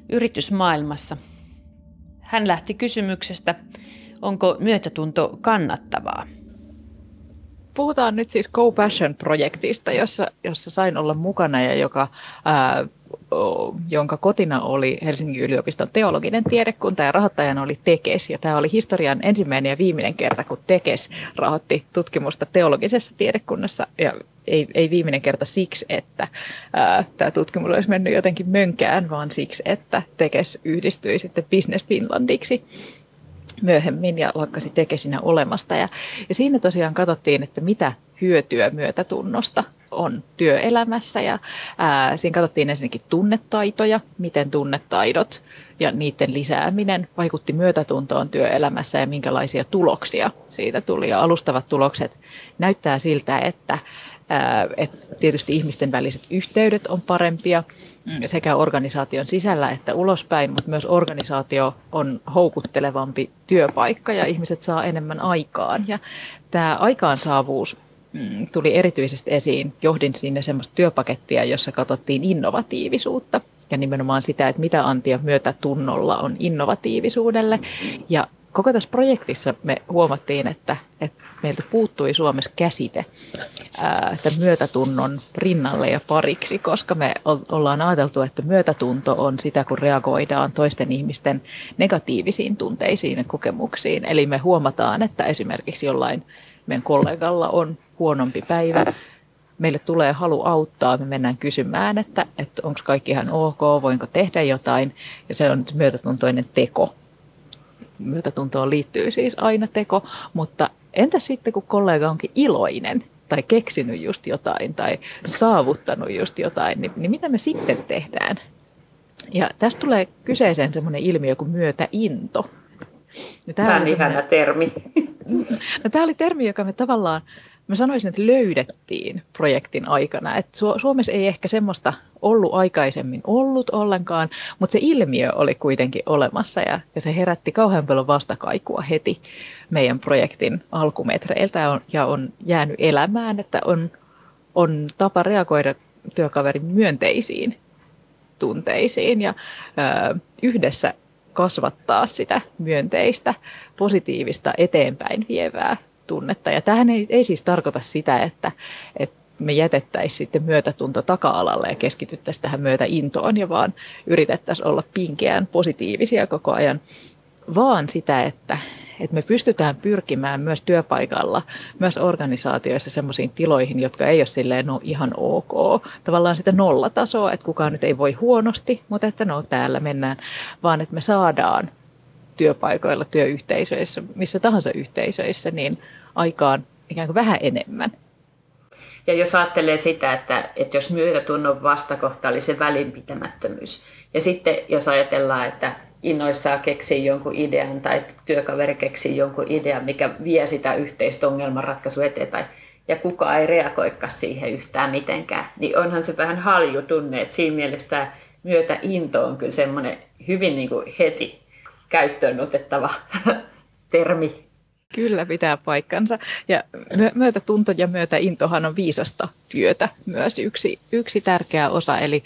yritysmaailmassa. Hän lähti kysymyksestä, onko myötätunto kannattavaa. puhutaan nyt siis Go Passion-projektista, jossa, jossa sain olla mukana ja joka ää, jonka kotina oli Helsingin yliopiston teologinen tiedekunta ja rahoittajana oli Tekes. Ja tämä oli historian ensimmäinen ja viimeinen kerta, kun Tekes rahoitti tutkimusta teologisessa tiedekunnassa. Ja ei, ei viimeinen kerta siksi, että ää, tämä tutkimus olisi mennyt jotenkin mönkään, vaan siksi, että Tekes yhdistyi sitten Business Finlandiksi myöhemmin ja lakkasi Tekesinä olemasta. Ja, ja siinä tosiaan katsottiin, että mitä hyötyä myötätunnosta on työelämässä ja ää, siinä katsottiin ensinnäkin tunnetaitoja, miten tunnetaidot ja niiden lisääminen vaikutti myötätuntoon työelämässä ja minkälaisia tuloksia siitä tuli. Ja alustavat tulokset näyttää siltä, että että tietysti ihmisten väliset yhteydet on parempia sekä organisaation sisällä että ulospäin, mutta myös organisaatio on houkuttelevampi työpaikka ja ihmiset saa enemmän aikaan. Ja tämä aikaansaavuus tuli erityisesti esiin. Johdin sinne semmoista työpakettia, jossa katsottiin innovatiivisuutta ja nimenomaan sitä, että mitä antia myötätunnolla on innovatiivisuudelle. Ja koko tässä projektissa me huomattiin, että, että meiltä puuttui Suomessa käsite ää, myötätunnon rinnalle ja pariksi, koska me ollaan ajateltu, että myötätunto on sitä, kun reagoidaan toisten ihmisten negatiivisiin tunteisiin ja kokemuksiin. Eli me huomataan, että esimerkiksi jollain meidän kollegalla on huonompi päivä, meille tulee halu auttaa, me mennään kysymään, että, että onko kaikki ihan ok, voinko tehdä jotain, ja se on myötätuntoinen teko. Myötätuntoon liittyy siis aina teko, mutta entä sitten kun kollega onkin iloinen tai keksinyt just jotain tai saavuttanut just jotain, niin, niin mitä me sitten tehdään? Ja tästä tulee kyseeseen semmoinen ilmiö kuin myötäinto. Tämä on ihana termi. <laughs> No, tämä oli termi, joka me tavallaan mä sanoisin, että löydettiin projektin aikana. Et Suomessa ei ehkä semmoista ollut aikaisemmin ollut ollenkaan, mutta se ilmiö oli kuitenkin olemassa ja, ja se herätti kauhean paljon vastakaikua heti meidän projektin alkumetreiltä ja on, ja on jäänyt elämään, että on, on tapa reagoida työkaverin myönteisiin tunteisiin ja ö, yhdessä kasvattaa sitä myönteistä, positiivista, eteenpäin vievää tunnetta. Ja tähän ei, ei siis tarkoita sitä, että, että me jätettäisiin sitten myötätunto taka-alalle ja keskityttäisiin tähän myötäintoon ja vaan yritettäisiin olla pinkeään positiivisia koko ajan, vaan sitä, että, että me pystytään pyrkimään myös työpaikalla, myös organisaatioissa sellaisiin tiloihin, jotka ei ole silleen no ihan ok. Tavallaan sitä nollatasoa, että kukaan nyt ei voi huonosti, mutta että no täällä mennään, vaan että me saadaan työpaikoilla, työyhteisöissä, missä tahansa yhteisöissä, niin aikaan ikään kuin vähän enemmän. Ja jos ajattelee sitä, että, että jos myötätunnon vastakohta oli se välinpitämättömyys, ja sitten jos ajatellaan, että innoissaan keksii jonkun idean tai työkaveri keksii jonkun idean, mikä vie sitä yhteistä ongelmanratkaisua eteenpäin, ja kukaan ei reagoikaan siihen yhtään mitenkään, niin onhan se vähän halju tunne, että siinä mielessä myötä into on kyllä semmoinen hyvin niin kuin heti käyttöön otettava <laughs> termi Kyllä pitää paikkansa. Ja myötätunto ja myötäintohan on viisasta työtä myös yksi, yksi tärkeä osa. Eli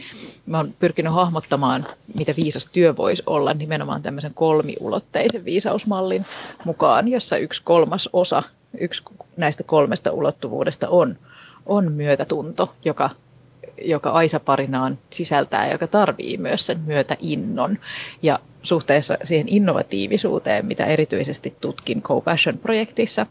mä oon pyrkinyt hahmottamaan, mitä viisas työ voisi olla nimenomaan tämmöisen kolmiulotteisen viisausmallin mukaan, jossa yksi kolmas osa, yksi näistä kolmesta ulottuvuudesta on, on myötätunto, joka joka Aisa-parinaan sisältää, joka tarvii myös sen myötä innon. Ja suhteessa siihen innovatiivisuuteen, mitä erityisesti tutkin Co-Passion-projektissa,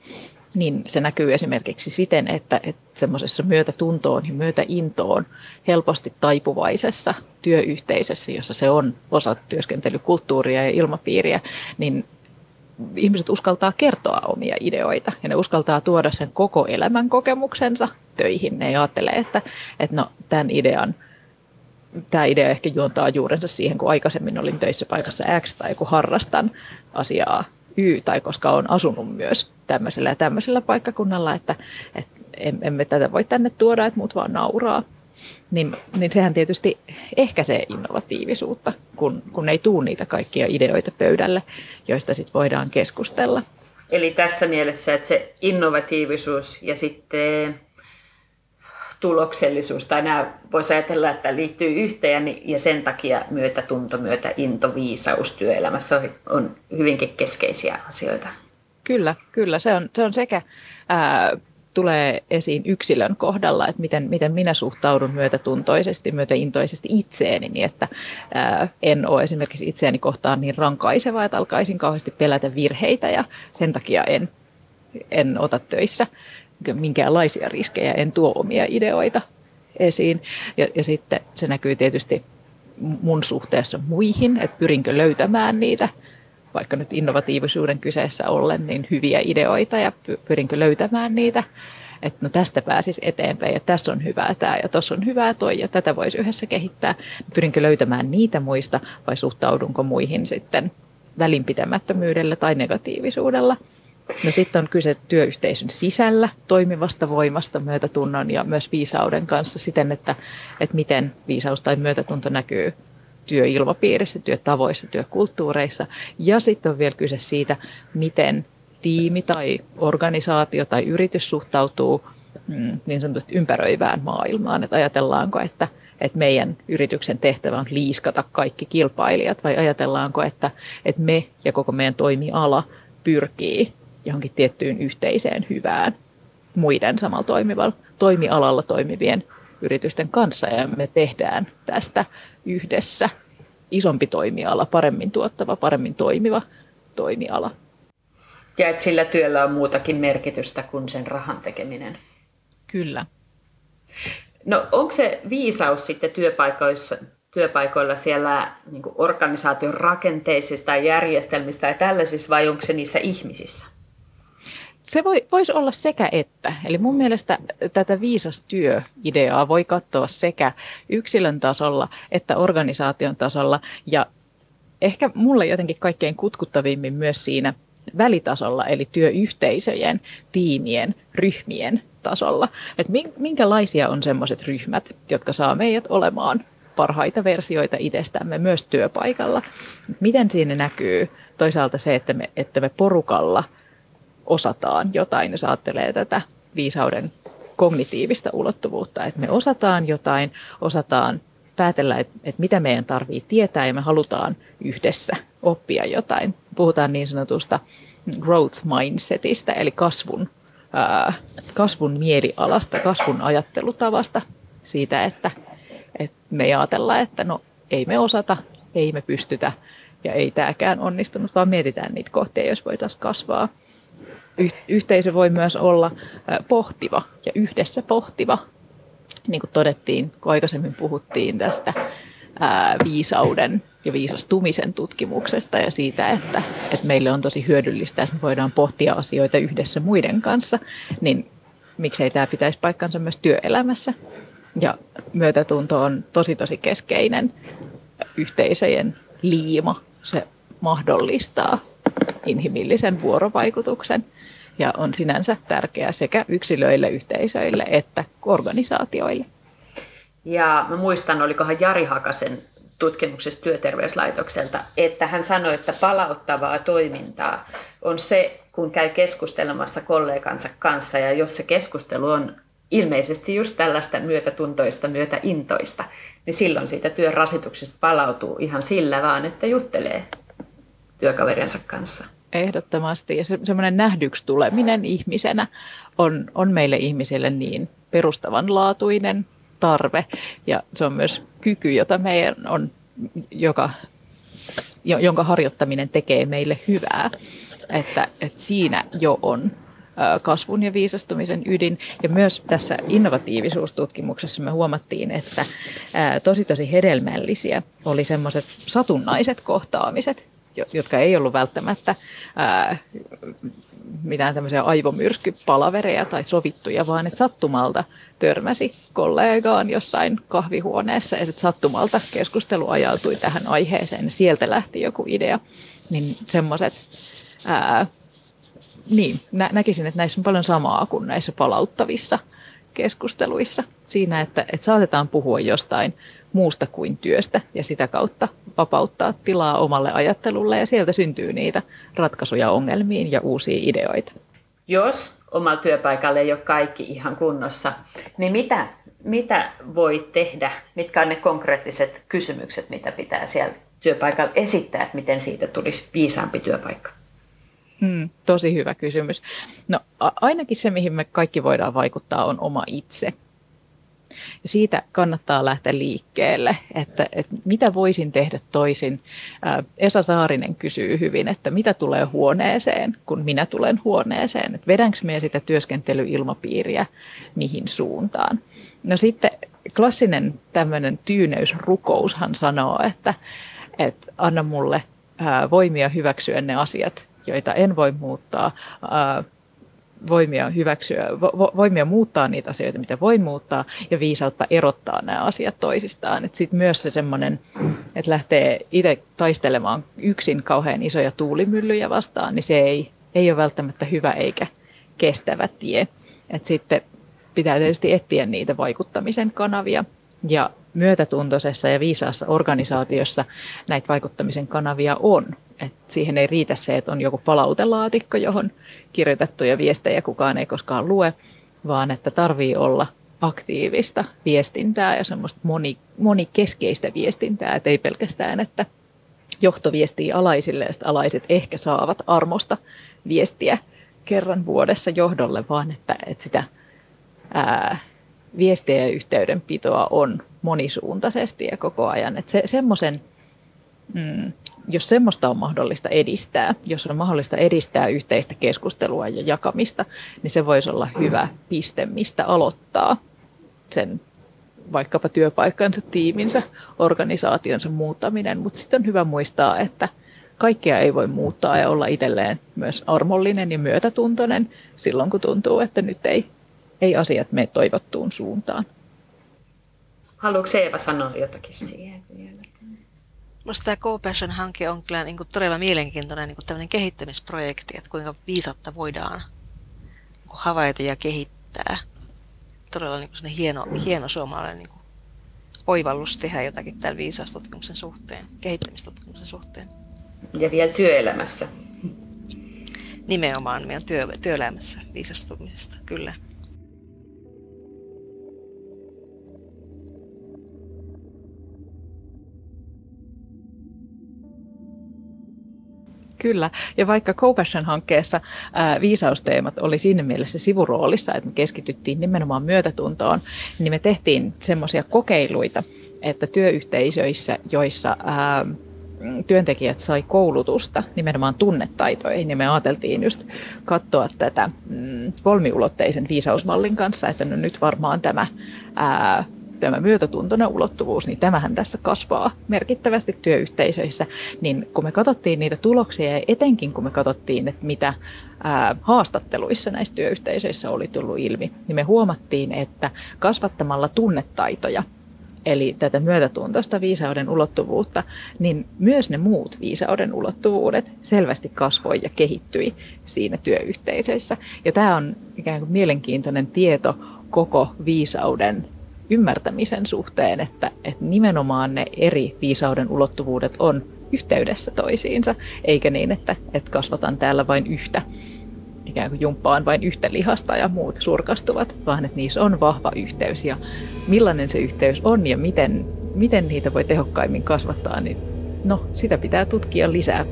niin se näkyy esimerkiksi siten, että, että semmoisessa myötätuntoon ja myötäintoon helposti taipuvaisessa työyhteisössä, jossa se on osa työskentelykulttuuria ja ilmapiiriä, niin ihmiset uskaltaa kertoa omia ideoita ja ne uskaltaa tuoda sen koko elämän kokemuksensa töihin. Ne ei ajattele, että, että no, tämän idean tämä idea ehkä juontaa juurensa siihen, kun aikaisemmin olin töissä paikassa X tai kun harrastan asiaa Y tai koska olen asunut myös tämmöisellä ja tämmöisellä paikkakunnalla, että, että emme tätä voi tänne tuoda, että muut vaan nauraa. Niin, niin sehän tietysti ehkäisee innovatiivisuutta, kun, kun ei tuu niitä kaikkia ideoita pöydälle, joista sitten voidaan keskustella. Eli tässä mielessä, että se innovatiivisuus ja sitten tuloksellisuus, tai nämä voisi ajatella, että liittyy yhteen ja sen takia myötätunto, myötä into, viisaus työelämässä on, hyvinkin keskeisiä asioita. Kyllä, kyllä. Se on, se on sekä ää, tulee esiin yksilön kohdalla, että miten, miten minä suhtaudun myötätuntoisesti, myötäintoisesti itseeni, niin että ää, en ole esimerkiksi itseäni kohtaan niin rankaiseva, että alkaisin kauheasti pelätä virheitä ja sen takia en, en ota töissä minkäänlaisia riskejä, en tuo omia ideoita esiin. Ja, ja sitten se näkyy tietysti mun suhteessa muihin, että pyrinkö löytämään niitä vaikka nyt innovatiivisuuden kyseessä ollen, niin hyviä ideoita ja pyrinkö löytämään niitä, että no tästä pääsisi eteenpäin ja tässä on hyvää tämä ja tuossa on hyvää toi ja tätä voisi yhdessä kehittää. Pyrinkö löytämään niitä muista vai suhtaudunko muihin sitten välinpitämättömyydellä tai negatiivisuudella. No sitten on kyse työyhteisön sisällä toimivasta voimasta, myötätunnon ja myös viisauden kanssa siten, että, että miten viisaus tai myötätunto näkyy työilmapiirissä, työtavoissa, työkulttuureissa. Ja sitten on vielä kyse siitä, miten tiimi tai organisaatio tai yritys suhtautuu mm, niin sanotusti ympäröivään maailmaan. Että ajatellaanko, että, että meidän yrityksen tehtävä on liiskata kaikki kilpailijat vai ajatellaanko, että, että me ja koko meidän toimiala pyrkii johonkin tiettyyn yhteiseen hyvään muiden samalla toimivalla, toimialalla toimivien yritysten kanssa ja me tehdään tästä yhdessä isompi toimiala, paremmin tuottava, paremmin toimiva toimiala. Ja että sillä työllä on muutakin merkitystä kuin sen rahan tekeminen. Kyllä. No onko se viisaus sitten työpaikoissa, työpaikoilla siellä niin organisaation rakenteisista järjestelmistä ja tällaisissa vai onko se niissä ihmisissä? Se voi, voisi olla sekä että. Eli mun mielestä tätä viisas työ-ideaa voi katsoa sekä yksilön tasolla että organisaation tasolla. Ja ehkä mulle jotenkin kaikkein kutkuttavimmin myös siinä välitasolla, eli työyhteisöjen, tiimien, ryhmien tasolla. Että minkälaisia on semmoiset ryhmät, jotka saa meidät olemaan parhaita versioita itsestämme myös työpaikalla. Miten siinä näkyy toisaalta se, että me, että me porukalla – osataan jotain, jos ajattelee tätä viisauden kognitiivista ulottuvuutta, että me osataan jotain, osataan päätellä, että, että mitä meidän tarvii tietää ja me halutaan yhdessä oppia jotain. Puhutaan niin sanotusta growth mindsetistä, eli kasvun, ää, kasvun mielialasta, kasvun ajattelutavasta, siitä, että, että me ajatellaan, että no ei me osata, ei me pystytä ja ei tämäkään onnistunut, vaan mietitään niitä kohtia, jos voitaisiin kasvaa yhteisö voi myös olla pohtiva ja yhdessä pohtiva. Niin kuin todettiin, kun aikaisemmin puhuttiin tästä viisauden ja viisastumisen tutkimuksesta ja siitä, että, että meille on tosi hyödyllistä, että me voidaan pohtia asioita yhdessä muiden kanssa, niin miksei tämä pitäisi paikkansa myös työelämässä. Ja myötätunto on tosi tosi keskeinen yhteisöjen liima. Se mahdollistaa inhimillisen vuorovaikutuksen ja on sinänsä tärkeää sekä yksilöille, yhteisöille että organisaatioille. Ja mä muistan, olikohan Jari Hakasen tutkimuksesta työterveyslaitokselta, että hän sanoi, että palauttavaa toimintaa on se, kun käy keskustelemassa kollegansa kanssa ja jos se keskustelu on ilmeisesti just tällaista myötätuntoista, myötäintoista, niin silloin siitä työn rasituksesta palautuu ihan sillä vaan, että juttelee työkaverinsa kanssa. Ehdottomasti. Ja se, semmoinen nähdyksi tuleminen ihmisenä on, on meille ihmisille niin perustavanlaatuinen tarve. Ja se on myös kyky, jota meidän on, joka, jonka harjoittaminen tekee meille hyvää. Että, että siinä jo on kasvun ja viisastumisen ydin. Ja myös tässä innovatiivisuustutkimuksessa me huomattiin, että tosi tosi hedelmällisiä oli semmoiset satunnaiset kohtaamiset, jotka ei ollut välttämättä ää, mitään tämmöisiä aivomyrskypalavereja tai sovittuja, vaan että sattumalta törmäsi kollegaan jossain kahvihuoneessa ja sitten sattumalta keskustelu ajautui tähän aiheeseen ja sieltä lähti joku idea. Niin semmoiset, niin nä- näkisin, että näissä on paljon samaa kuin näissä palauttavissa keskusteluissa. Siinä, että, että saatetaan puhua jostain muusta kuin työstä ja sitä kautta vapauttaa tilaa omalle ajattelulle ja sieltä syntyy niitä ratkaisuja ongelmiin ja uusia ideoita. Jos omalla työpaikalle ei ole kaikki ihan kunnossa, niin mitä, mitä voi tehdä? Mitkä on ne konkreettiset kysymykset, mitä pitää siellä työpaikalla esittää, että miten siitä tulisi viisaampi työpaikka? Hmm, tosi hyvä kysymys. No ainakin se, mihin me kaikki voidaan vaikuttaa, on oma itse. Ja siitä kannattaa lähteä liikkeelle, että, että mitä voisin tehdä toisin. Esa Saarinen kysyy hyvin, että mitä tulee huoneeseen, kun minä tulen huoneeseen. Että vedänkö me sitä työskentelyilmapiiriä mihin suuntaan. No sitten klassinen tämmöinen tyyneysrukoushan sanoo, että, että anna mulle voimia hyväksyä ne asiat, joita en voi muuttaa, voimia hyväksyä, vo, voimia muuttaa niitä asioita, mitä voi muuttaa, ja viisautta erottaa nämä asiat toisistaan. Sitten myös se semmoinen, että lähtee itse taistelemaan yksin kauhean isoja tuulimyllyjä vastaan, niin se ei, ei ole välttämättä hyvä eikä kestävä tie. Et sitten pitää tietysti etsiä niitä vaikuttamisen kanavia. Ja myötätuntoisessa ja viisaassa organisaatiossa näitä vaikuttamisen kanavia on. Et siihen ei riitä se, että on joku palautelaatikko, johon kirjoitettuja viestejä kukaan ei koskaan lue, vaan että tarvii olla aktiivista viestintää ja semmoista moni, monikeskeistä viestintää, että ei pelkästään, että johto viestii alaisille ja alaiset ehkä saavat armosta viestiä kerran vuodessa johdolle, vaan että, että sitä ää, viestiä ja yhteydenpitoa on monisuuntaisesti ja koko ajan. Että se, semmoisen, mm, jos semmoista on mahdollista edistää, jos on mahdollista edistää yhteistä keskustelua ja jakamista, niin se voisi olla hyvä piste, mistä aloittaa sen vaikkapa työpaikkansa, tiiminsä, organisaationsa muuttaminen. Mutta sitten on hyvä muistaa, että kaikkea ei voi muuttaa ja olla itselleen myös armollinen ja myötätuntoinen silloin, kun tuntuu, että nyt ei, ei asiat mene toivottuun suuntaan. Haluatko Eeva sanoa jotakin siihen? Minusta tämä Co-Passion-hanke on kyllä niin kuin todella mielenkiintoinen niin kuin kehittämisprojekti, että kuinka viisautta voidaan niin kuin havaita ja kehittää. Todella niin kuin hieno, hieno suomalainen niin kuin oivallus tehdä jotakin tämän viisaustutkimuksen suhteen, kehittämistutkimuksen suhteen. Ja vielä työelämässä. Nimenomaan meidän työ, työelämässä viisastumisesta, kyllä. Kyllä, ja vaikka Compassion-hankkeessa ää, viisausteemat oli siinä mielessä sivuroolissa, että me keskityttiin nimenomaan myötätuntoon, niin me tehtiin semmoisia kokeiluita, että työyhteisöissä, joissa ää, työntekijät sai koulutusta nimenomaan tunnetaitoihin, niin me ajateltiin just katsoa tätä mm, kolmiulotteisen viisausmallin kanssa, että no nyt varmaan tämä ää, tämä myötätuntoinen ulottuvuus, niin tämähän tässä kasvaa merkittävästi työyhteisöissä. Niin kun me katsottiin niitä tuloksia ja etenkin kun me katsottiin, että mitä haastatteluissa näissä työyhteisöissä oli tullut ilmi, niin me huomattiin, että kasvattamalla tunnetaitoja, eli tätä myötätuntoista viisauden ulottuvuutta, niin myös ne muut viisauden ulottuvuudet selvästi kasvoi ja kehittyi siinä työyhteisöissä. Ja tämä on ikään kuin mielenkiintoinen tieto koko viisauden ymmärtämisen suhteen, että, että nimenomaan ne eri viisauden ulottuvuudet on yhteydessä toisiinsa, eikä niin, että, että kasvatan täällä vain yhtä, ikään kuin jumppaan vain yhtä lihasta ja muut surkastuvat, vaan että niissä on vahva yhteys. Ja millainen se yhteys on ja miten, miten niitä voi tehokkaimmin kasvattaa, niin no, sitä pitää tutkia lisää